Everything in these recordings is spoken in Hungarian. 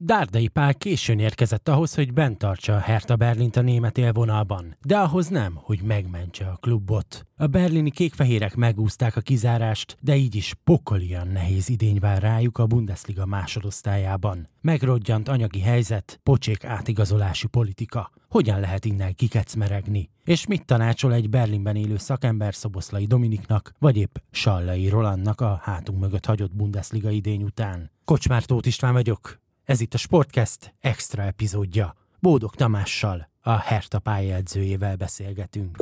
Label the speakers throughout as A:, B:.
A: Dárdai Pál későn érkezett ahhoz, hogy bent tartsa a Hertha Berlint a német élvonalban, de ahhoz nem, hogy megmentse a klubot. A berlini kékfehérek megúzták a kizárást, de így is pokolian nehéz idény vár rájuk a Bundesliga másodosztályában. Megrodjant anyagi helyzet, pocsék átigazolási politika. Hogyan lehet innen kikecmeregni? És mit tanácsol egy Berlinben élő szakember Szoboszlai Dominiknak, vagy épp Sallai Rolandnak a hátunk mögött hagyott Bundesliga idény után? Kocsmár Tóth István vagyok, ez itt a Sportcast extra epizódja. Bódog Tamással, a Herta pályaedzőjével beszélgetünk.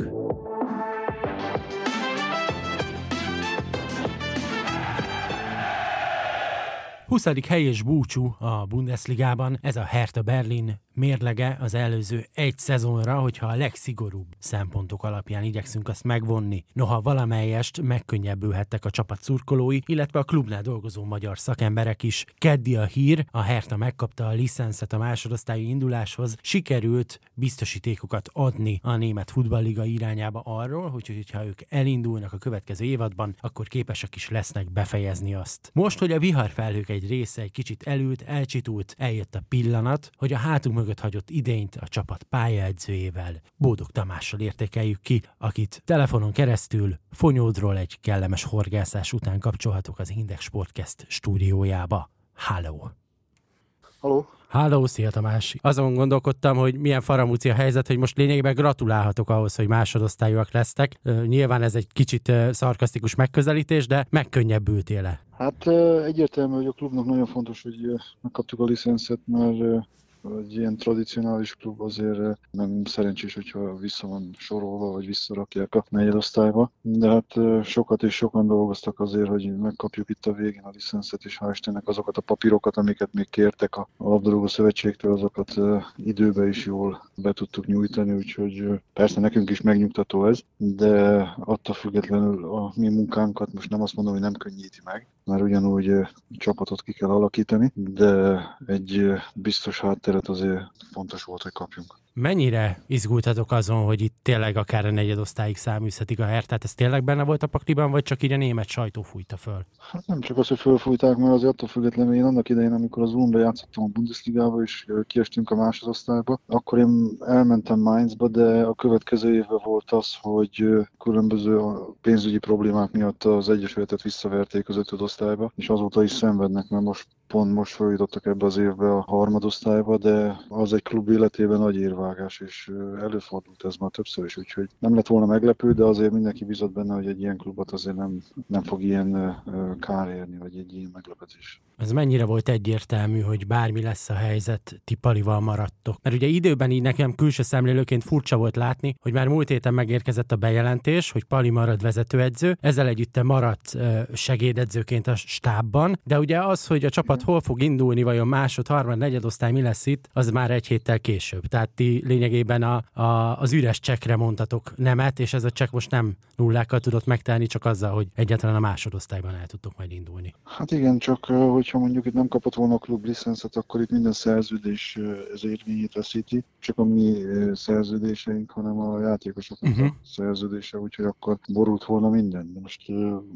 A: 20. hely és búcsú a Bundesligában, ez a Hertha Berlin mérlege az előző egy szezonra, hogyha a legszigorúbb szempontok alapján igyekszünk azt megvonni. Noha valamelyest megkönnyebbülhettek a csapat szurkolói, illetve a klubnál dolgozó magyar szakemberek is. Keddi a hír, a Hertha megkapta a licenszet a másodosztályú induláshoz, sikerült biztosítékokat adni a német futballliga irányába arról, hogy hogyha ők elindulnak a következő évadban, akkor képesek is lesznek befejezni azt. Most, hogy a viharfelhők egy része egy kicsit elült, elcsitult, eljött a pillanat, hogy a hátunk mögött hagyott idényt a csapat pályaedzőjével, Bódog Tamással értékeljük ki, akit telefonon keresztül Fonyódról egy kellemes horgászás után kapcsolhatok az Index Sportcast stúdiójába. Háló!
B: Halló!
A: Háló, szia Tamás! Azon gondolkodtam, hogy milyen faramúci a helyzet, hogy most lényegében gratulálhatok ahhoz, hogy másodosztályúak lesztek. Nyilván ez egy kicsit szarkasztikus megközelítés, de megkönnyebbültél le.
B: Hát egyértelmű, hogy a klubnak nagyon fontos, hogy megkaptuk a licenszet, mert egy ilyen tradicionális klub azért eh, nem szerencsés, hogyha vissza van sorolva, vagy visszarakják a negyedosztályba. De hát eh, sokat és sokan dolgoztak azért, hogy megkapjuk itt a végén a licenszet, és hál' Istennek azokat a papírokat, amiket még kértek a labdarúgó szövetségtől, azokat eh, időbe is jól be tudtuk nyújtani, úgyhogy persze nekünk is megnyugtató ez, de attól függetlenül a mi munkánkat most nem azt mondom, hogy nem könnyíti meg, mert ugyanúgy csapatot ki kell alakítani, de egy biztos háttér teret azért fontos volt, hogy kapjunk.
A: Mennyire izgultatok azon, hogy itt tényleg akár a negyedosztályig száműzhetik a hertát? Ez tényleg benne volt a pakliban, vagy csak így a német sajtó fújta föl?
B: Hát nem csak az, hogy fölfújták, mert azért attól függetlenül én annak idején, amikor az Ulmbe játszottam a Bundesligába, és kiestünk a másodosztályba, akkor én elmentem Mainzba, de a következő évben volt az, hogy különböző pénzügyi problémák miatt az Egyesületet visszaverték az ötödosztályba, és azóta is szenvednek, mert most pont most feljutottak ebbe az évbe a harmadosztályba, de az egy klub életében nagy érvágás, és előfordult ez már többször is, úgyhogy nem lett volna meglepő, de azért mindenki bizott benne, hogy egy ilyen klubot azért nem, nem fog ilyen kár érni, vagy egy ilyen meglepetés.
A: Ez mennyire volt egyértelmű, hogy bármi lesz a helyzet, ti Palival maradtok? Mert ugye időben így nekem külső szemlélőként furcsa volt látni, hogy már múlt héten megérkezett a bejelentés, hogy Pali marad vezetőedző, ezzel együtt te maradt segédedzőként a stábban, de ugye az, hogy a csapat csapat hol fog indulni, vajon másod, harmad, negyedosztály mi lesz itt, az már egy héttel később. Tehát ti lényegében a, a, az üres csekre mondtatok nemet, és ez a csekk most nem nullákkal tudott megtenni, csak azzal, hogy egyáltalán a másodosztályban el tudtok majd indulni.
B: Hát igen, csak hogyha mondjuk itt nem kapott volna a klub licenszet, akkor itt minden szerződés ez érvényét veszíti, csak a mi szerződéseink, hanem a játékosoknak uh-huh. a szerződése, úgyhogy akkor borult volna minden. De most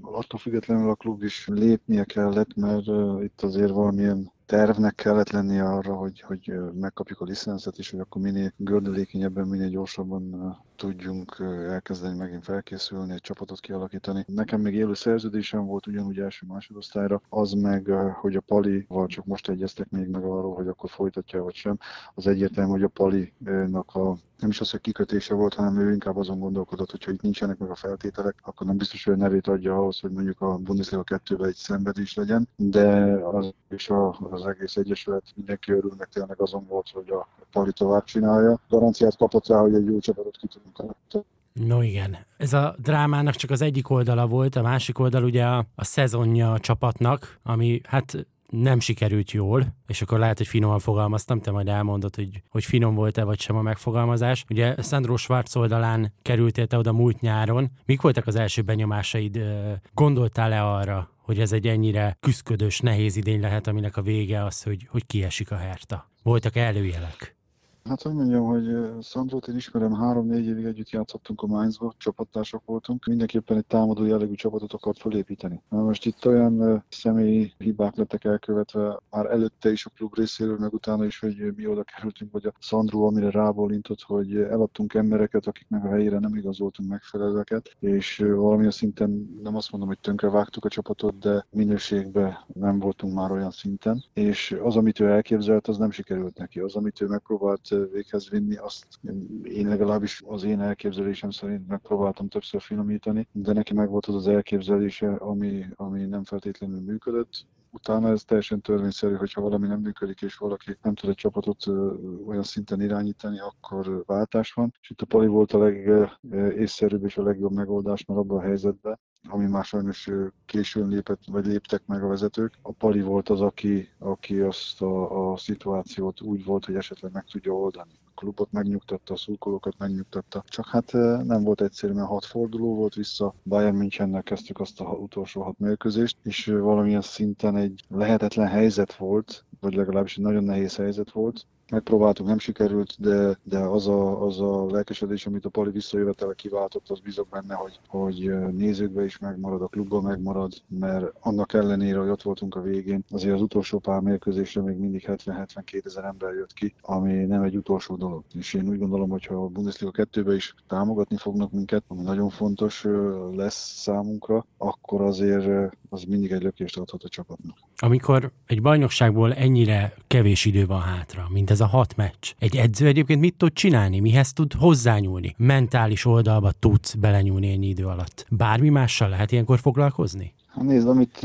B: attól függetlenül a klub is lépnie kellett, mert itt azért azért valamilyen tervnek kellett lennie arra, hogy, hogy megkapjuk a licenszet, és hogy akkor minél gördülékenyebben, minél gyorsabban tudjunk elkezdeni megint felkészülni, egy csapatot kialakítani. Nekem még élő szerződésem volt ugyanúgy első másodosztályra, az meg, hogy a Pali-val csak most egyeztek még meg arról, hogy akkor folytatja vagy sem. Az egyértelmű, hogy a Pali-nak a nem is az, hogy kikötése volt, hanem ő inkább azon gondolkodott, hogy ha itt nincsenek meg a feltételek, akkor nem biztos, hogy a nevét adja ahhoz, hogy mondjuk a Bundesliga 2 egy szenvedés legyen, de az és a, az egész egyesület mindenki örül, meg tényleg azon volt, hogy a Pali tovább csinálja. Garanciát kapott rá, hogy egy jó csapatot ki tudunk
A: No igen, ez a drámának csak az egyik oldala volt, a másik oldal ugye a, a szezonja a csapatnak, ami hát nem sikerült jól, és akkor lehet, hogy finoman fogalmaztam, te majd elmondod, hogy, hogy finom volt-e vagy sem a megfogalmazás. Ugye Sandro Schwarz oldalán kerültél te oda múlt nyáron. Mik voltak az első benyomásaid? Gondoltál-e arra, hogy ez egy ennyire küszködös, nehéz idény lehet, aminek a vége az, hogy, hogy kiesik a herta? Voltak előjelek?
B: Hát, hogy mondjam, hogy Szandrót én ismerem, három-négy évig együtt játszottunk a Mainzba, csapattársak voltunk. Mindenképpen egy támadó jellegű csapatot akart felépíteni. Na most itt olyan személyi hibák lettek elkövetve, már előtte is a klub részéről, meg utána is, hogy mi oda kerültünk, vagy a Szandró, amire rábólintott, hogy eladtunk embereket, akiknek a helyére nem igazoltunk megfelelőeket, és valamilyen szinten nem azt mondom, hogy tönkre vágtuk a csapatot, de minőségben nem voltunk már olyan szinten, és az, amit ő elképzelt, az nem sikerült neki. Az, amit ő megpróbált véghez vinni, azt én legalábbis az én elképzelésem szerint megpróbáltam többször finomítani, de neki meg volt az az elképzelése, ami, ami nem feltétlenül működött, utána ez teljesen törvényszerű, hogyha valami nem működik, és valaki nem tud egy csapatot olyan szinten irányítani, akkor váltás van. És itt a Pali volt a legészszerűbb és a legjobb megoldás, mert abban a helyzetben, ami már sajnos későn lépett, vagy léptek meg a vezetők. A Pali volt az, aki, aki azt a, a szituációt úgy volt, hogy esetleg meg tudja oldani. A klubot megnyugtatta, a szurkolókat megnyugtatta. Csak hát nem volt egyszerű, mert hat forduló volt vissza. Bayern Münchennel kezdtük azt a utolsó hat mérkőzést, és valamilyen szinten egy lehetetlen helyzet volt, vagy legalábbis egy nagyon nehéz helyzet volt, megpróbáltuk, nem sikerült, de, de az, a, az a lelkesedés, amit a Pali visszajövetele kiváltott, az bízok benne, hogy, hogy nézőkbe is megmarad, a klubban megmarad, mert annak ellenére, hogy ott voltunk a végén, azért az utolsó pár mérkőzésre még mindig 70-72 ezer ember jött ki, ami nem egy utolsó dolog. És én úgy gondolom, hogy ha a Bundesliga 2 is támogatni fognak minket, ami nagyon fontos lesz számunkra, akkor azért az mindig egy lökést adhat a csapatnak.
A: Amikor egy bajnokságból ennyire kevés idő van hátra, mint ez a hat meccs, egy edző egyébként mit tud csinálni, mihez tud hozzányúlni? Mentális oldalba tudsz belenyúlni ennyi idő alatt. Bármi mással lehet ilyenkor foglalkozni?
B: Hát nézd, amit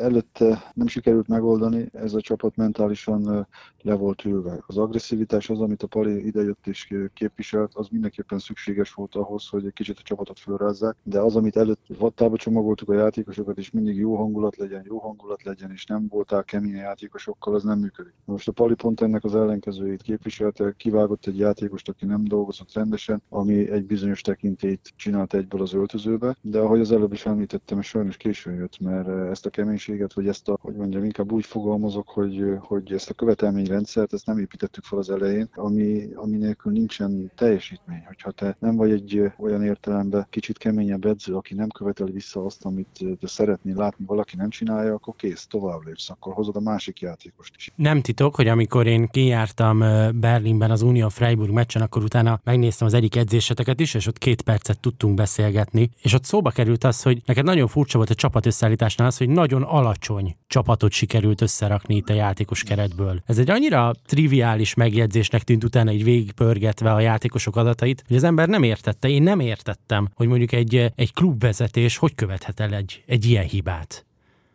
B: előtte nem sikerült megoldani, ez a csapat mentálisan le volt ülve. Az agresszivitás az, amit a Pali idejött és képviselt, az mindenképpen szükséges volt ahhoz, hogy egy kicsit a csapatot fölrázzák, de az, amit előtt vattába csomagoltuk a játékosokat, és mindig jó hangulat legyen, jó hangulat legyen, és nem voltál kemény játékosokkal, az nem működik. Most a Pali pont ennek az ellenkezőjét képviselte, kivágott egy játékost, aki nem dolgozott rendesen, ami egy bizonyos tekintélyt csinált egyből az öltözőbe, de ahogy az előbb is említettem, sajnos későn jött, mert ezt a keménységet, vagy ezt a, hogy mondjam, inkább úgy fogalmazok, hogy, hogy ezt a követelményrendszert, ezt nem építettük fel az elején, ami, ami nélkül nincsen teljesítmény. Hogyha te nem vagy egy olyan értelemben kicsit keményebb edző, aki nem követeli vissza azt, amit te szeretnél látni, valaki nem csinálja, akkor kész, tovább lépsz, akkor hozod a másik játékost is.
A: Nem titok, hogy amikor én kijártam Berlinben az Union Freiburg meccsen, akkor utána megnéztem az egyik edzéseteket is, és ott két percet tudtunk beszélgetni, és ott szóba került az, hogy neked nagyon furcsa volt a csapat összeállításnál az, hogy nagyon alacsony csapatot sikerült összerakni itt a játékos keretből. Ez egy annyira triviális megjegyzésnek tűnt utána egy végigpörgetve a játékosok adatait, hogy az ember nem értette, én nem értettem, hogy mondjuk egy, egy klubvezetés hogy követhet el egy, egy ilyen hibát.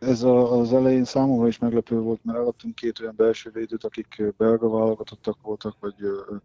B: Ez a, az elején számomra is meglepő volt, mert eladtunk két olyan belső védőt, akik belga válogatottak voltak, vagy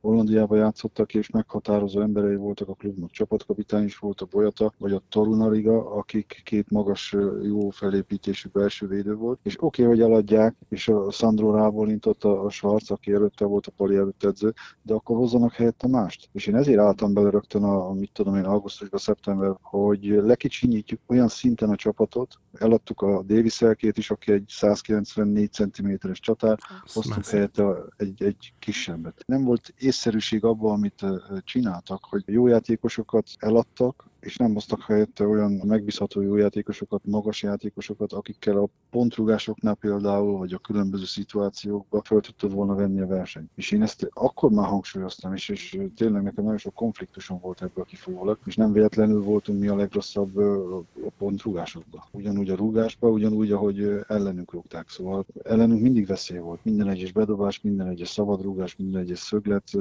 B: Hollandiába játszottak, és meghatározó emberei voltak a klubnak. Csapatkapitány is volt a Bolyata, vagy a Torunariga, akik két magas, jó felépítésű belső védő volt. És oké, okay, hogy eladják, és a Sandro rábólintott a, a Schwarz, aki előtte volt a Pali előtt edző, de akkor hozzanak helyette mást. És én ezért álltam bele rögtön a, mit tudom én, augusztusban, szeptember, hogy lekicsinyítjük olyan szinten a csapatot, eladtuk a Davis Szelkét is, aki egy 194 cm-es csatár, hoztuk helyette egy, egy kisebbet. Nem volt észszerűség abban, amit csináltak, hogy jó játékosokat eladtak, és nem hoztak helyette olyan megbízható jó játékosokat, magas játékosokat, akikkel a pontrugásoknál például, vagy a különböző szituációkban fel tudtad volna venni a versenyt. És én ezt akkor már hangsúlyoztam, és, és tényleg nekem nagyon sok konfliktusom volt ebből kifolyólag, és nem véletlenül voltunk mi a legrosszabb a pontrugásokban. Ugyanúgy a rúgásban, ugyanúgy, ahogy ellenünk rúgták. Szóval ellenünk mindig veszély volt. Minden egyes bedobás, minden egyes szabadrúgás, minden egyes szöglet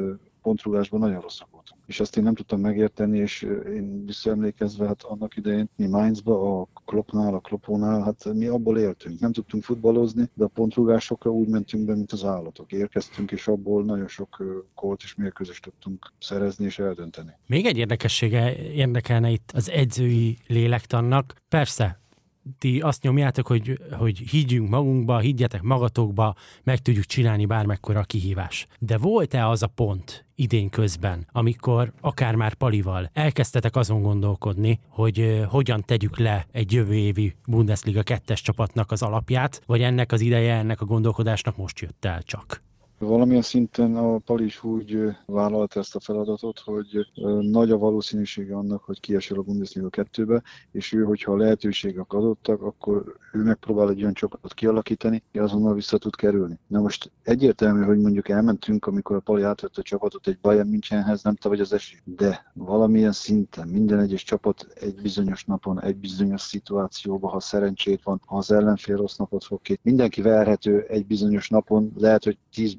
B: pontrugásban nagyon rosszak voltunk. És ezt én nem tudtam megérteni, és én visszaemlékezve, hát annak idején mi Mainzba, a Kloppnál, a Kloppónál, hát mi abból éltünk. Nem tudtunk futballozni, de a pontrugásokra úgy mentünk be, mint az állatok. Érkeztünk, és abból nagyon sok kolt és mérkőzést tudtunk szerezni és eldönteni.
A: Még egy érdekessége érdekelne itt az edzői lélektannak. Persze, ti azt nyomjátok, hogy, hogy higgyünk magunkba, higgyetek magatokba, meg tudjuk csinálni bármekkora kihívás. De volt-e az a pont idén közben, amikor akár már Palival elkezdtetek azon gondolkodni, hogy uh, hogyan tegyük le egy jövő évi Bundesliga kettes csapatnak az alapját, vagy ennek az ideje, ennek a gondolkodásnak most jött el csak?
B: Valamilyen szinten a Pali is úgy vállalt ezt a feladatot, hogy nagy a valószínűsége annak, hogy kiesel a Bundesliga 2-be, és ő, hogyha a lehetőségek adottak, akkor ő megpróbál egy olyan csapatot kialakítani, hogy azonnal vissza tud kerülni. Na most egyértelmű, hogy mondjuk elmentünk, amikor a Pali átvette a csapatot egy Bayern Münchenhez, nem te vagy az esély. De valamilyen szinten minden egyes csapat egy bizonyos napon, egy bizonyos szituációban, ha szerencsét van, ha az ellenfél rossz napot fog ki, mindenki verhető egy bizonyos napon, lehet, hogy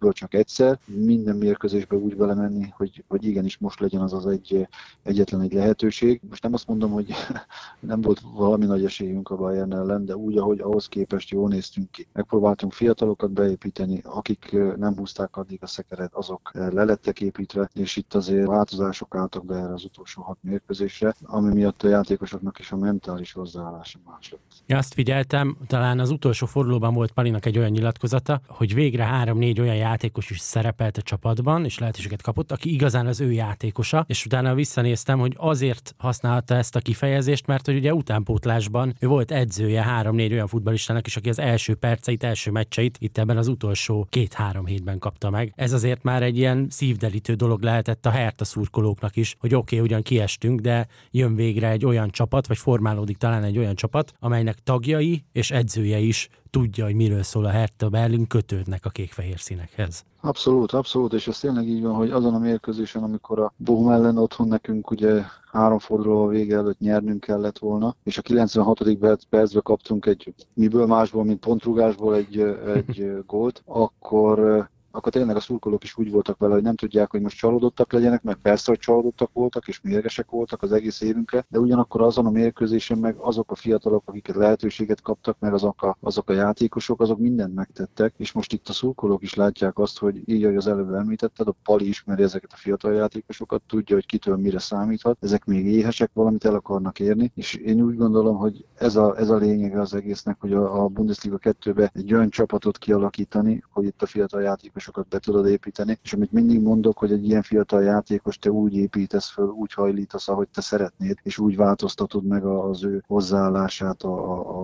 B: tízből csak egyszer, minden mérkőzésbe úgy belemenni, hogy, hogy igenis most legyen az az egy, egyetlen egy lehetőség. Most nem azt mondom, hogy nem volt valami nagy esélyünk a Bayern ellen, de úgy, ahogy ahhoz képest jól néztünk ki. Megpróbáltunk fiatalokat beépíteni, akik nem húzták addig a szekeret, azok lelettek építve, és itt azért változások álltak be erre az utolsó hat mérkőzésre, ami miatt a játékosoknak is a mentális hozzáállása más lett.
A: Ja, azt figyeltem, talán az utolsó fordulóban volt Palinak egy olyan nyilatkozata, hogy végre három-négy olyan játékos is szerepelt a csapatban, és lehetőséget kapott, aki igazán az ő játékosa, és utána visszanéztem, hogy azért használta ezt a kifejezést, mert hogy ugye utánpótlásban ő volt edzője három-négy olyan futballistának is, aki az első perceit, első meccseit itt ebben az utolsó két-három hétben kapta meg. Ez azért már egy ilyen szívdelítő dolog lehetett a Herta szurkolóknak is, hogy oké, okay, ugyan kiestünk, de jön végre egy olyan csapat, vagy formálódik talán egy olyan csapat, amelynek tagjai és edzője is tudja, hogy miről szól a Hertha Berlin, kötődnek a kék-fehér színekhez.
B: Abszolút, abszolút, és ez tényleg így van, hogy azon a mérkőzésen, amikor a Bohum ellen otthon nekünk ugye három forduló vége előtt nyernünk kellett volna, és a 96. percben kaptunk egy miből másból, mint pontrugásból egy, egy gólt, akkor akkor tényleg a szurkolók is úgy voltak vele, hogy nem tudják, hogy most csalódottak legyenek, meg persze, hogy csalódottak voltak, és mérgesek voltak az egész évünkre, de ugyanakkor azon a mérkőzésen meg azok a fiatalok, akiket lehetőséget kaptak, meg azok a, azok a játékosok, azok mindent megtettek, és most itt a szurkolók is látják azt, hogy így, ahogy az előbb említetted, a Pali ismeri ezeket a fiatal játékosokat, tudja, hogy kitől mire számíthat, ezek még éhesek, valamit el akarnak érni, és én úgy gondolom, hogy ez a, ez a lényege az egésznek, hogy a, a Bundesliga 2-be egy olyan csapatot kialakítani, hogy itt a fiatal játékosok játékosokat be tudod építeni, és amit mindig mondok, hogy egy ilyen fiatal játékos te úgy építesz föl, úgy hajlítasz, ahogy te szeretnéd, és úgy változtatod meg az ő hozzáállását,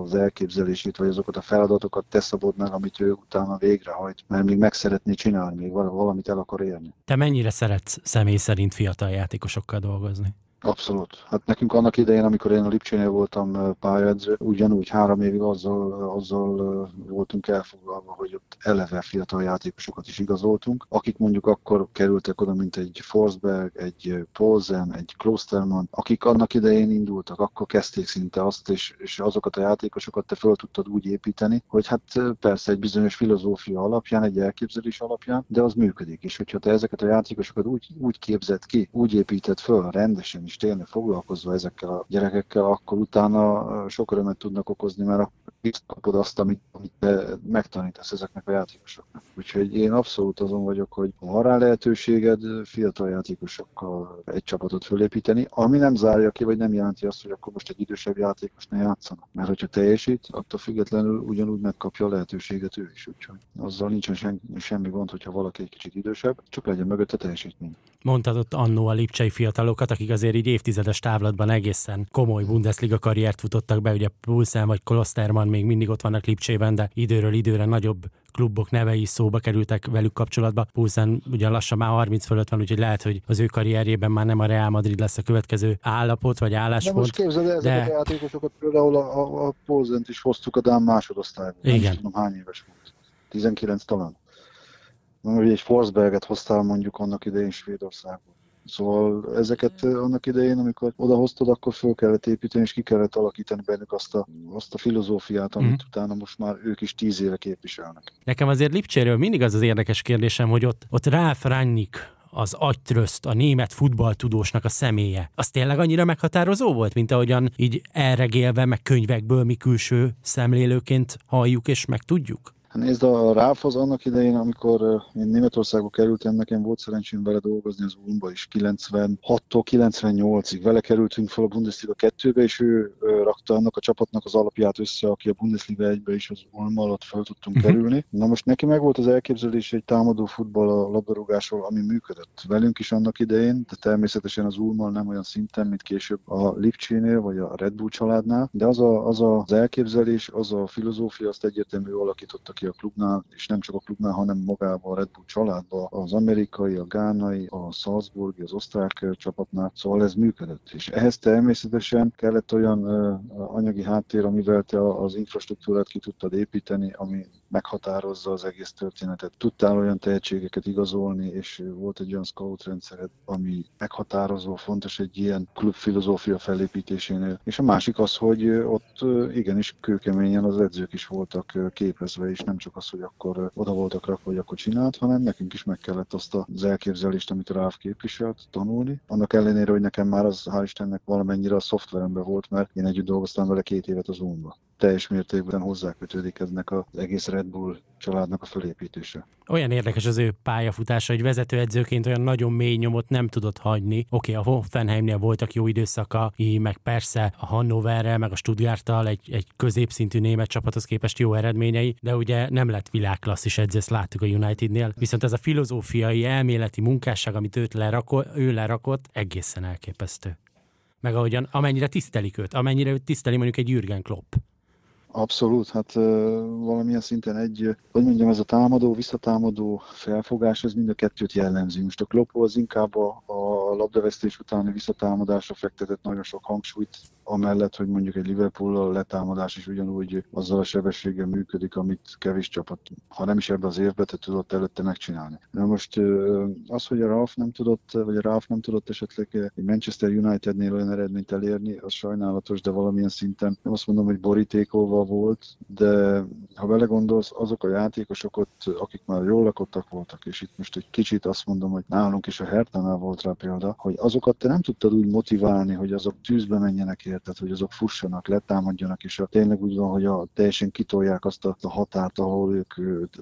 B: az elképzelését, vagy azokat a feladatokat te szabod meg, amit ő utána végrehajt, mert még meg szeretné csinálni, még valamit el akar érni.
A: Te mennyire szeretsz személy szerint fiatal játékosokkal dolgozni?
B: Abszolút. Hát nekünk annak idején, amikor én a Lipcsénél voltam pályaedző, ugyanúgy három évig azzal, azzal voltunk elfoglalva, hogy ott eleve fiatal játékosokat is igazoltunk, akik mondjuk akkor kerültek oda, mint egy Forsberg, egy Polzen, egy Klosterman, akik annak idején indultak, akkor kezdték szinte azt, és, és azokat a játékosokat te föl tudtad úgy építeni, hogy hát persze egy bizonyos filozófia alapján, egy elképzelés alapján, de az működik. És hogyha te ezeket a játékosokat úgy, úgy képzett ki, úgy épített föl rendesen is tényleg foglalkozva ezekkel a gyerekekkel, akkor utána sok örömet tudnak okozni, mert kapod azt, amit, amit te megtanítasz ezeknek a játékosoknak. Úgyhogy én abszolút azon vagyok, hogy ha rá lehetőséged fiatal játékosokkal egy csapatot fölépíteni, ami nem zárja ki, vagy nem jelenti azt, hogy akkor most egy idősebb játékos ne játszanak. Mert hogyha teljesít, attól függetlenül ugyanúgy megkapja a lehetőséget ő is. Úgyhogy azzal nincsen semmi, semmi gond, hogyha valaki egy kicsit idősebb, csak legyen mögötte teljesítmény.
A: Mondtad ott annó a lipcsei fiatalokat, akik azért így évtizedes távlatban egészen komoly Bundesliga karriert futottak be, ugye Pulsen vagy Klosterman még mindig ott vannak Lipcsében, de időről időre nagyobb klubok nevei szóba kerültek velük kapcsolatba. Pulsen ugye lassan már 30 fölött van, úgyhogy lehet, hogy az ő karrierjében már nem a Real Madrid lesz a következő állapot vagy álláspont. De
B: most képzeld, ezeket de... a játékosokat például a, a, a Pulsent is hoztuk a Dán másodosztályban.
A: Igen. Nem
B: tudom hány éves volt. 19 talán. Ugye egy Forsberget hoztál mondjuk annak idején Svédországból. Szóval ezeket annak idején, amikor odahoztad, akkor föl kellett építeni, és ki kellett alakítani bennük azt a, azt a filozófiát, amit mm. utána most már ők is tíz éve képviselnek.
A: Nekem azért Lipcséről mindig az az érdekes kérdésem, hogy ott, ott Ralf Rangnick az agytröszt, a német futballtudósnak a személye, az tényleg annyira meghatározó volt, mint ahogyan így elregélve, meg könyvekből mi külső szemlélőként halljuk és megtudjuk?
B: Nézd, a Ráf az annak idején, amikor én Németországba kerültem, nekem volt szerencsém vele dolgozni az Ulmba is 96-tól 98-ig. Vele kerültünk fel a Bundesliga 2-be, és ő rakta annak a csapatnak az alapját össze, aki a Bundesliga 1-be is az Ulm alatt fel tudtunk uh-huh. kerülni. Na most neki meg volt az elképzelés egy támadó futball a labdarúgásról, ami működött. Velünk is annak idején, de természetesen az Ulmmal nem olyan szinten, mint később a Lipcsénél vagy a Red Bull családnál, de az, a, az, a, az elképzelés, az a filozófia, azt egyértelmű alakította ki a klubnál, és nem csak a klubnál, hanem magában a Red Bull családban, az amerikai, a gánai, a Salzburgi, az osztrák csapatnál, szóval ez működött. És ehhez természetesen kellett olyan anyagi háttér, amivel te az infrastruktúrát ki tudtad építeni, ami meghatározza az egész történetet. Tudtál olyan tehetségeket igazolni, és volt egy olyan scout rendszered, ami meghatározó, fontos egy ilyen klubfilozófia felépítésénél. És a másik az, hogy ott igenis kőkeményen az edzők is voltak képezve, és nem csak az, hogy akkor oda voltak rakva, hogy akkor csinált, hanem nekünk is meg kellett azt az elképzelést, amit Ráv képviselt, tanulni. Annak ellenére, hogy nekem már az, hál' Istennek valamennyire a szoftveremben volt, mert én együtt dolgoztam vele két évet az Zoomba teljes mértékben hozzákötődik ennek az egész Red Bull családnak a felépítése.
A: Olyan érdekes az ő pályafutása, hogy vezetőedzőként olyan nagyon mély nyomot nem tudott hagyni. Oké, okay, a Hoffenheimnél voltak jó időszaka, meg persze a Hannoverrel, meg a Stuttgarttal egy, egy középszintű német csapathoz képest jó eredményei, de ugye nem lett világklasszis edző, ezt láttuk a Unitednél. Viszont ez a filozófiai, elméleti munkásság, amit őt lerakott, ő lerakott, egészen elképesztő. Meg ahogyan, amennyire tisztelik őt, amennyire őt tiszteli mondjuk egy Jürgen Klopp.
B: Abszolút, hát valamilyen szinten egy, hogy mondjam, ez a támadó, visszatámadó felfogás, ez mind a kettőt jellemzi. Most a Klopp az inkább a, a labdavesztés utáni visszatámadásra fektetett nagyon sok hangsúlyt, amellett, hogy mondjuk egy Liverpool a letámadás is ugyanúgy azzal a sebességgel működik, amit kevés csapat, ha nem is ebbe az évbe, te tudott előtte megcsinálni. Na most az, hogy a Ralph nem tudott, vagy a Ralph nem tudott esetleg egy Manchester Unitednél olyan eredményt elérni, az sajnálatos, de valamilyen szinten nem azt mondom, hogy borítékolva volt, de ha belegondolsz, azok a játékosok ott, akik már jól lakottak voltak, és itt most egy kicsit azt mondom, hogy nálunk is a Hertánál volt rá példa, hogy azokat te nem tudtad úgy motiválni, hogy azok tűzbe menjenek érted, hogy azok fussanak, letámadjanak, és a, tényleg úgy van, hogy a, teljesen kitolják azt a, a határt, ahol ők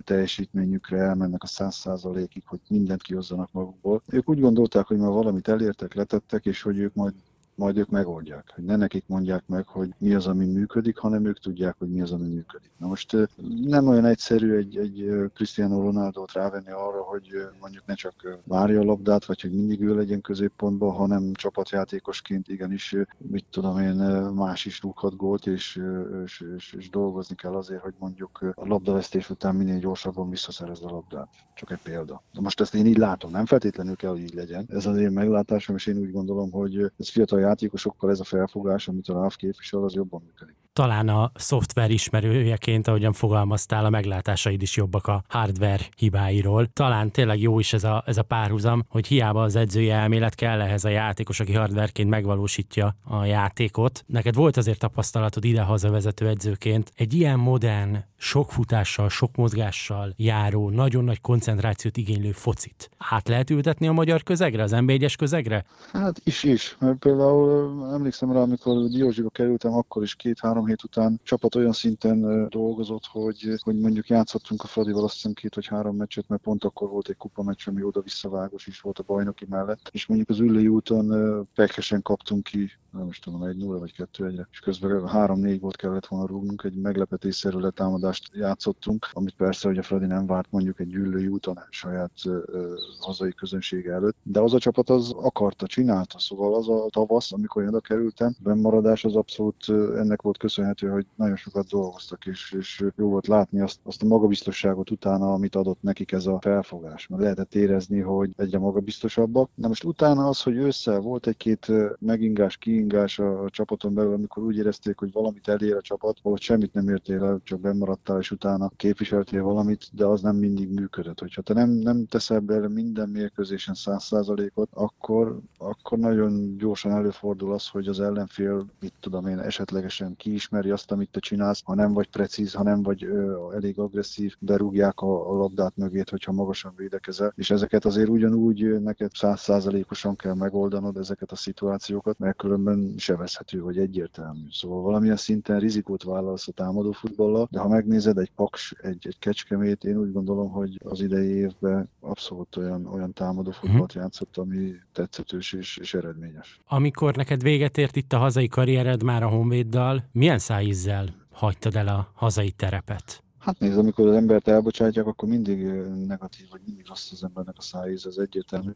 B: teljesítményükre elmennek a száz százalékig, hogy mindent kihozzanak magukból. Ők úgy gondolták, hogy már valamit elértek, letettek, és hogy ők majd majd ők megoldják. Hogy ne nekik mondják meg, hogy mi az, ami működik, hanem ők tudják, hogy mi az, ami működik. Na most nem olyan egyszerű egy, egy Cristiano Ronaldo-t rávenni arra, hogy mondjuk ne csak várja a labdát, vagy hogy mindig ő legyen középpontban, hanem csapatjátékosként igenis, mit tudom én, más is rúghat gólt, és, és, és, és dolgozni kell azért, hogy mondjuk a labdavesztés után minél gyorsabban visszaszerez a labdát. Csak egy példa. De most ezt én így látom, nem feltétlenül kell, hogy így legyen. Ez az én meglátásom, és én úgy gondolom, hogy ez fiatal játékosokkal ez a felfogás, amit a RAF képvisel, az jobban működik
A: talán a szoftver ismerőjeként, ahogyan fogalmaztál, a meglátásaid is jobbak a hardware hibáiról. Talán tényleg jó is ez a, ez a párhuzam, hogy hiába az edzői elmélet kell ehhez a játékos, aki hardwareként megvalósítja a játékot. Neked volt azért tapasztalatod ide-haza vezető edzőként. Egy ilyen modern, sok futással, sok mozgással járó, nagyon nagy koncentrációt igénylő focit. Hát lehet ültetni a magyar közegre, az mb közegre?
B: Hát is is. Például emlékszem rá, amikor Diózsiba kerültem, akkor is két-három három hét után. Csapat olyan szinten dolgozott, hogy, hogy mondjuk játszottunk a Fradival azt hiszem két vagy három meccset, mert pont akkor volt egy kupa meccs, ami oda-visszavágos is volt a bajnoki mellett, és mondjuk az ülői úton pekesen kaptunk ki nem is tudom, egy 0 vagy kettő egyre, és közben három-négy volt kellett volna rúgnunk, egy meglepetésszerű letámadást játszottunk, amit persze, hogy a Fradi nem várt mondjuk egy gyűlői úton saját ö, hazai közönsége előtt, de az a csapat az akarta, csinálta, szóval az a tavasz, amikor én oda kerültem, bennmaradás az abszolút ennek volt köszönhető, hogy nagyon sokat dolgoztak, és, és jó volt látni azt, azt a magabiztosságot utána, amit adott nekik ez a felfogás. Mert lehetett érezni, hogy egyre magabiztosabbak. Na most utána az, hogy össze volt egy-két megingás, ki ingás a csapaton belül, amikor úgy érezték, hogy valamit elér a csapat, valahogy semmit nem értél el, csak bemaradtál, és utána képviseltél valamit, de az nem mindig működött. Hogyha te nem, nem teszel bele minden mérkőzésen száz százalékot, akkor, akkor nagyon gyorsan előfordul az, hogy az ellenfél, mit tudom én, esetlegesen kiismeri azt, amit te csinálsz, ha nem vagy precíz, ha nem vagy ö, elég agresszív, berúgják a, a labdát mögét, hogyha magasan védekezel, és ezeket azért ugyanúgy neked száz százalékosan kell megoldanod ezeket a szituációkat, mert különben egyszerűen sebezhető vagy egyértelmű. Szóval valamilyen szinten rizikót vállalsz a támadó futballal, de ha megnézed egy paks, egy, egy kecskemét, én úgy gondolom, hogy az idei évben abszolút olyan, olyan támadó mhm. futballt uh-huh. játszott, ami tetszetős és, és eredményes.
A: Amikor neked véget ért itt a hazai karriered már a Honvéddal, milyen szájízzel hagytad el a hazai terepet?
B: Hát nézd, amikor az embert elbocsátják, akkor mindig negatív, vagy mindig rossz az embernek a szájíz, ez egyértelmű.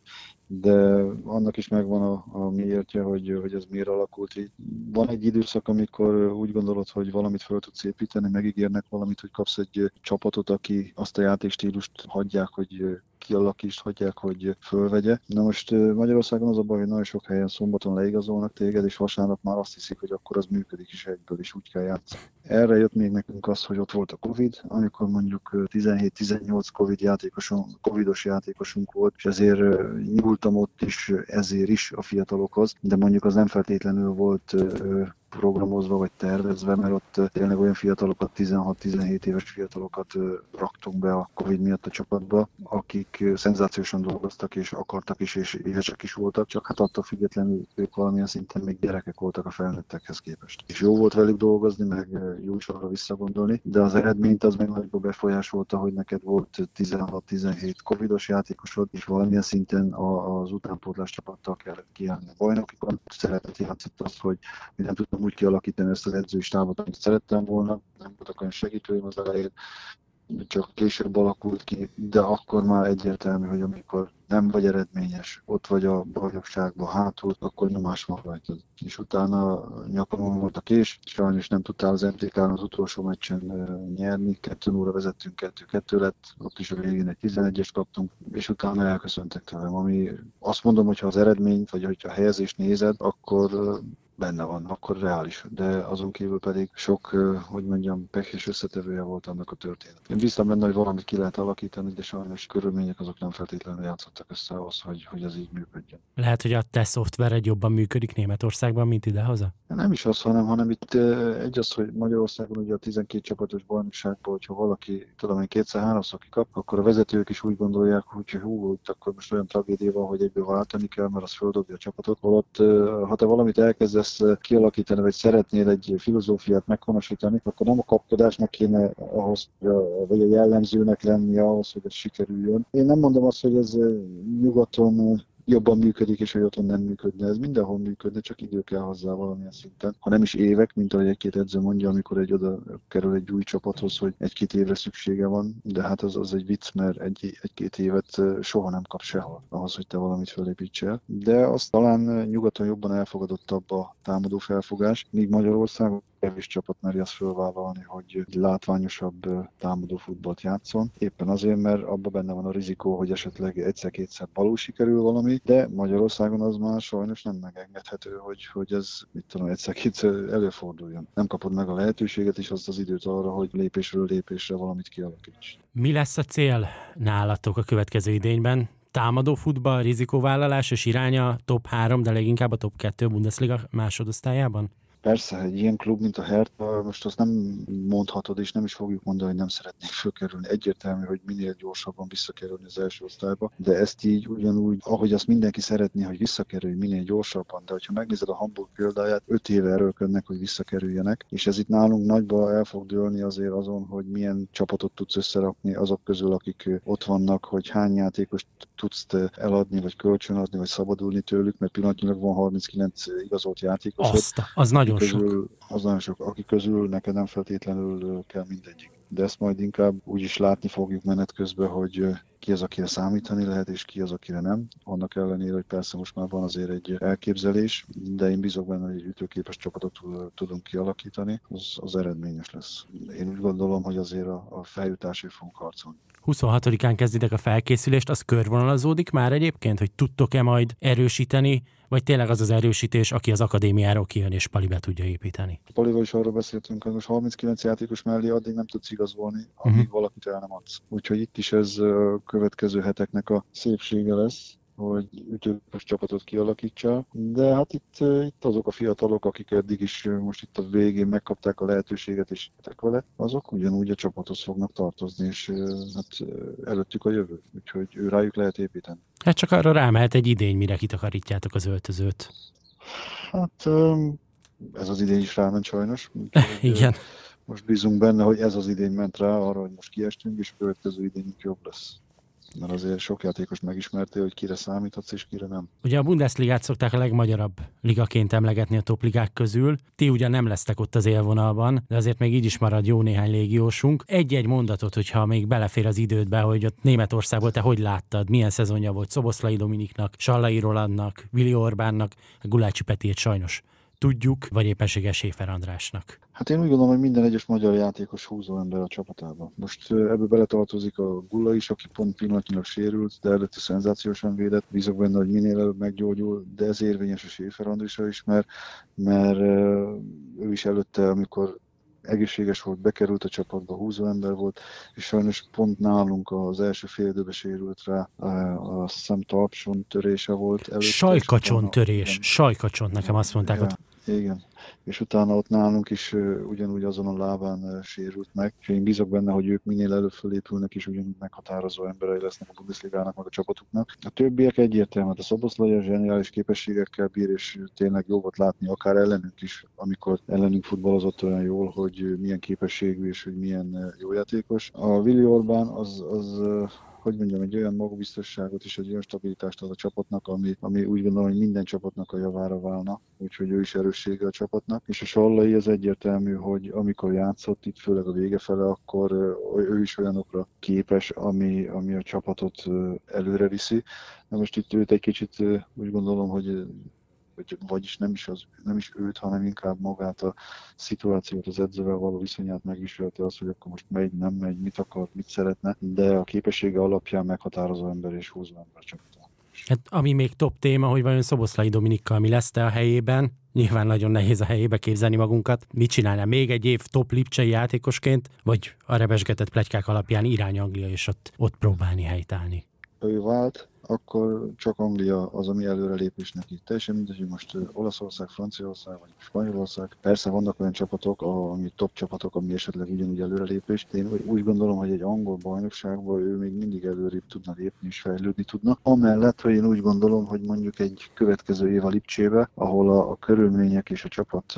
B: De annak is megvan a, a miértje, hogy, hogy ez miért alakult így. Van egy időszak, amikor úgy gondolod, hogy valamit fel tudsz építeni, megígérnek valamit, hogy kapsz egy csapatot, aki azt a játékstílust hagyják, hogy kialakítsd, hagyják, hogy fölvegye. Na most Magyarországon az a baj, hogy nagyon sok helyen szombaton leigazolnak téged, és vasárnap már azt hiszik, hogy akkor az működik is egyből, és úgy kell játszani. Erre jött még nekünk az, hogy ott volt a Covid, amikor mondjuk 17-18 Covid játékosunk, Covidos játékosunk volt, és ezért nyúltam ott is ezért is a fiatalokhoz, de mondjuk az nem feltétlenül volt programozva vagy tervezve, mert ott tényleg olyan fiatalokat, 16-17 éves fiatalokat raktunk be a Covid miatt a csapatba, akik szenzációsan dolgoztak és akartak is, és éhesek is voltak, csak hát attól függetlenül ők valamilyen szinten még gyerekek voltak a felnőttekhez képest. És jó volt velük dolgozni, meg jó is arra visszagondolni, de az eredményt az meg nagyobb befolyásolta, hogy neked volt 16-17 covidos játékosod, és valamilyen szinten az utánpótlás csapattal kellett kiállni. A bajnokikon szeretett játszott az, hogy mi nem tudtam úgy kialakítani ezt az edzői stábot, amit szerettem volna, nem voltak olyan segítőim az elején, csak később alakult ki, de akkor már egyértelmű, hogy amikor nem vagy eredményes, ott vagy a bajnokságban hátul, akkor nyomás van rajtad. És utána nyakamon volt a kés, sajnos nem tudtál az MTK-n az utolsó meccsen nyerni, 2 óra vezettünk, 2-2 lett, ott is a végén egy 11-est kaptunk, és utána elköszöntek tőlem, ami azt mondom, hogy az eredményt, vagy hogyha a helyezést nézed, akkor benne van, akkor reális. De azon kívül pedig sok, hogy mondjam, pekés összetevője volt annak a történet. Én bíztam benne, hogy valamit ki lehet alakítani, de sajnos körülmények azok nem feltétlenül játszottak össze ahhoz, hogy, hogy ez így működjön.
A: Lehet, hogy a te szoftvered jobban működik Németországban, mint idehaza?
B: Nem is az, hanem, hanem itt egy az, hogy Magyarországon ugye a 12 csapatos bajnokságban, hogyha valaki, tudom én, kétszer-háromszor kikap, akkor a vezetők is úgy gondolják, hogy hú, itt akkor most olyan tragédia van, hogy egyből váltani kell, mert az földobja a csapatot. Holott, ha te valamit elkezdesz akarsz kialakítani, vagy szeretnél egy filozófiát meghonosítani, akkor nem a kapkodásnak kéne ahhoz, vagy a jellemzőnek lenni ahhoz, hogy ez sikerüljön. Én nem mondom azt, hogy ez nyugaton jobban működik, és hogy otthon nem működne. Ez mindenhol működne, csak idő kell hozzá valamilyen szinten. Ha nem is évek, mint ahogy egy-két edző mondja, amikor egy oda kerül egy új csapathoz, hogy egy-két évre szüksége van, de hát az, az egy vicc, mert egy, egy-két évet soha nem kap sehol ahhoz, hogy te valamit felépítsél. De azt talán nyugaton jobban elfogadottabb a támadó felfogás, míg Magyarországon kevés csapat meri azt fölvállalni, hogy látványosabb támadó futballt játszon. Éppen azért, mert abban benne van a rizikó, hogy esetleg egyszer-kétszer balul sikerül valami, de Magyarországon az már sajnos nem megengedhető, hogy, hogy ez mit tudom, egyszer-kétszer előforduljon. Nem kapod meg a lehetőséget és azt az időt arra, hogy lépésről lépésre valamit kialakíts.
A: Mi lesz a cél nálatok a következő idényben? támadó futball, rizikóvállalás és iránya top 3, de leginkább a top 2 Bundesliga másodosztályában?
B: Persze, egy ilyen klub, mint a Hertha, most azt nem mondhatod, és nem is fogjuk mondani, hogy nem szeretnék fölkerülni. Egyértelmű, hogy minél gyorsabban visszakerülni az első osztályba, de ezt így ugyanúgy, ahogy azt mindenki szeretné, hogy visszakerülj minél gyorsabban, de hogyha megnézed a Hamburg példáját, öt éve erőlködnek, hogy visszakerüljenek, és ez itt nálunk nagyba el fog dőlni azért azon, hogy milyen csapatot tudsz összerakni azok közül, akik ott vannak, hogy hány játékost tudsz eladni, vagy kölcsönadni, vagy szabadulni tőlük, mert pillanatnyilag van 39 igazolt játékos.
A: Azt, az nagyon
B: közül,
A: sok.
B: Az nagyon sok, akik közül neked nem feltétlenül kell mindegyik. De ezt majd inkább úgy is látni fogjuk menet közben, hogy ki az, akire számítani lehet, és ki az, akire nem. Annak ellenére, hogy persze most már van azért egy elképzelés, de én bízok benne, hogy egy ütőképes csapatot tudunk kialakítani, az, az eredményes lesz. Én úgy gondolom, hogy azért a, a feljutásért fogunk harcolni.
A: 26-án kezditek a felkészülést, az körvonalazódik már egyébként, hogy tudtok-e majd erősíteni, vagy tényleg az az erősítés, aki az akadémiáról kijön és Palibe tudja építeni?
B: Palival is arról beszéltünk, hogy most 39 játékos mellé addig nem tudsz igazolni, amíg uh-huh. valakit el nem adsz. Úgyhogy itt is ez a következő heteknek a szépsége lesz hogy ütős csapatot kialakítsa, de hát itt, itt azok a fiatalok, akik eddig is most itt a végén megkapták a lehetőséget és tettek vele, azok ugyanúgy a csapathoz fognak tartozni, és hát előttük a jövő, úgyhogy ő rájuk lehet építeni.
A: Hát csak arra rámehet egy idény, mire kitakarítjátok az öltözőt.
B: Hát ez az idény is ráment sajnos.
A: Igen.
B: Most bízunk benne, hogy ez az idény ment rá arra, hogy most kiestünk, és a következő idényünk jobb lesz. Mert azért sok játékos megismerté, hogy kire számíthatsz és kire nem.
A: Ugye a Bundesligát szokták a legmagyarabb ligaként emlegetni a topligák közül. Ti ugye nem lesztek ott az élvonalban, de azért még így is marad jó néhány légiósunk. Egy-egy mondatot, hogyha még belefér az idődbe, hogy ott Németországból te hogy láttad, milyen szezonja volt Szoboszlai Dominiknak, Sallai Rolandnak, Vili Orbánnak, Gulácsi Petiét sajnos tudjuk, vagy éppenséges Séfer Andrásnak?
B: Hát én úgy gondolom, hogy minden egyes magyar játékos húzó ember a csapatában. Most ebbe beletartozik a Gulla is, aki pont pillanatnyilag sérült, de előtte szenzációsan védett. Bízok benne, hogy minél előbb meggyógyul, de ez érvényes a Séfer Andrásra is, mert, mert ő is előtte, amikor egészséges volt, bekerült a csapatba, húzó ember volt, és sajnos pont nálunk az első fél időben sérült rá, a szem talpson törése volt.
A: Előtte, sajkacson törés, sajkacson, nekem azt mondták,
B: igen, hogy... Igen, és utána ott nálunk is ugyanúgy azon a lábán sérült meg, és én bízok benne, hogy ők minél előbb fölépülnek, és ugyanúgy meghatározó emberei lesznek a Bundesligának, meg a csapatuknak. A többiek egyértelműen, a Szoboszlai a zseniális képességekkel bír, és tényleg jó volt látni, akár ellenünk is, amikor ellenünk futballozott olyan jól, hogy milyen képességű és hogy milyen jó játékos. A Willi Orbán az, az hogy mondjam, egy olyan magabiztosságot és egy olyan stabilitást ad a csapatnak, ami, ami úgy gondolom, hogy minden csapatnak a javára válna, úgyhogy ő is erőssége a csapatnak. És a Sallai az egyértelmű, hogy amikor játszott itt, főleg a vége fele, akkor ő is olyanokra képes, ami, ami a csapatot előre viszi. Na most itt őt egy kicsit úgy gondolom, hogy vagy, vagyis nem is, az, nem is őt, hanem inkább magát a szituációt, az edzővel való viszonyát megviselte az, hogy akkor most megy, nem megy, mit akar, mit szeretne, de a képessége alapján meghatározó ember és húzó ember csak.
A: Hát, ami még top téma, hogy vajon Szoboszlai Dominikkal mi lesz te a helyében. Nyilván nagyon nehéz a helyébe képzelni magunkat. Mit csinálna még egy év top lipcsei játékosként, vagy a rebesgetett plegykák alapján irány Anglia, és ott, ott próbálni helytállni?
B: Ő vált, akkor csak Anglia az, ami előrelépés neki. Teljesen mindegy, hogy most Olaszország, Franciaország vagy Spanyolország. Persze vannak olyan csapatok, ami top csapatok, ami esetleg ugyanúgy előrelépés. Én úgy gondolom, hogy egy angol bajnokságban ő még mindig előrébb tudna lépni és fejlődni tudna. Amellett, hogy én úgy gondolom, hogy mondjuk egy következő év a Lipcsébe, ahol a, a körülmények és a csapat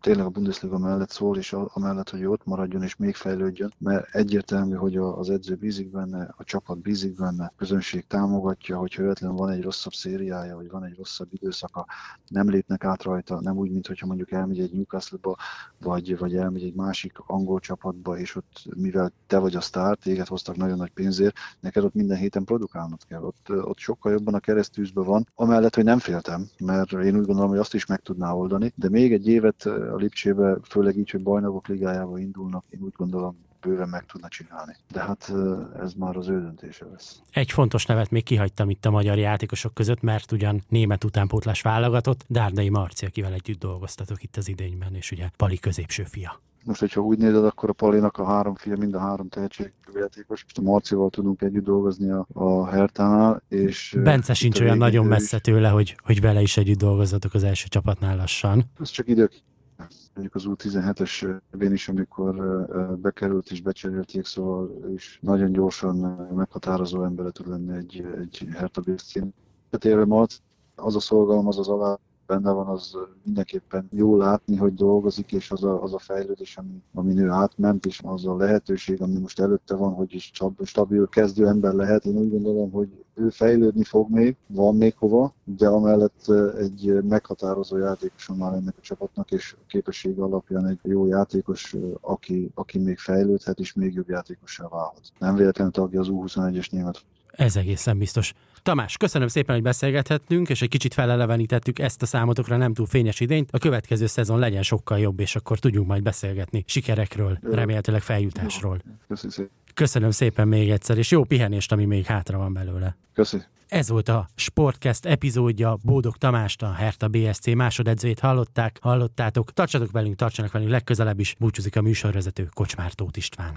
B: tényleg a Bundesliga mellett szól, és amellett, hogy ott maradjon és még fejlődjön, mert egyértelmű, hogy az edző bízik benne, a csapat bízik benne, a közönség támogat, mutatja, hogy véletlenül van egy rosszabb szériája, vagy van egy rosszabb időszaka, nem lépnek át rajta, nem úgy, mint hogyha mondjuk elmegy egy Newcastle-ba, vagy, vagy elmegy egy másik angol csapatba, és ott, mivel te vagy a sztár, téged hoztak nagyon nagy pénzért, neked ott minden héten produkálnod kell. Ott, ott sokkal jobban a keresztűzbe van, amellett, hogy nem féltem, mert én úgy gondolom, hogy azt is meg tudná oldani, de még egy évet a Lipcsébe, főleg így, hogy bajnokok ligájába indulnak, én úgy gondolom, bőven meg tudna csinálni. De hát ez már az ő döntése lesz.
A: Egy fontos nevet még kihagytam itt a magyar játékosok között, mert ugyan német utánpótlás válogatott, Dárdai Marci, akivel együtt dolgoztatok itt az idényben, és ugye Pali középső fia.
B: Most, hogyha úgy nézed, akkor a Palinak a három fia, mind a három tehetségű játékos. Most a Marcival tudunk együtt dolgozni a, a Hertánál, és...
A: Bence sincs olyan nagyon messze tőle, hogy, hogy vele is együtt dolgozzatok az első csapatnál lassan.
B: Ez csak idők mondjuk az U17-es én is, amikor bekerült és becserélték, szóval is nagyon gyorsan meghatározó embere tud lenni egy, egy Hertha BSC-n. Tehát az a szolgalom, az az alá benne van, az mindenképpen jó látni, hogy dolgozik, és az a, az a fejlődés, ami, ami ő átment, és az a lehetőség, ami most előtte van, hogy is stabil kezdő ember lehet. Én úgy gondolom, hogy ő fejlődni fog még, van még hova, de amellett egy meghatározó játékos már ennek a csapatnak, és a képesség alapján egy jó játékos, aki, aki még fejlődhet, és még jobb játékossá válhat. Nem véletlenül tagja az U21-es német
A: ez egészen biztos. Tamás, köszönöm szépen, hogy beszélgethettünk, és egy kicsit felelevenítettük ezt a számotokra nem túl fényes idényt. A következő szezon legyen sokkal jobb, és akkor tudjunk majd beszélgetni sikerekről, remélhetőleg feljutásról.
B: Köszönöm.
A: Köszönöm szépen még egyszer, és jó pihenést, ami még hátra van belőle.
B: Köszönöm.
A: Ez volt a Sportcast epizódja. Bódog Tamást, a Herta BSC másodedzőjét hallották, hallottátok. Tartsatok velünk, tartsanak velünk legközelebb is. Búcsúzik a műsorvezető Kocsmár Tóth István.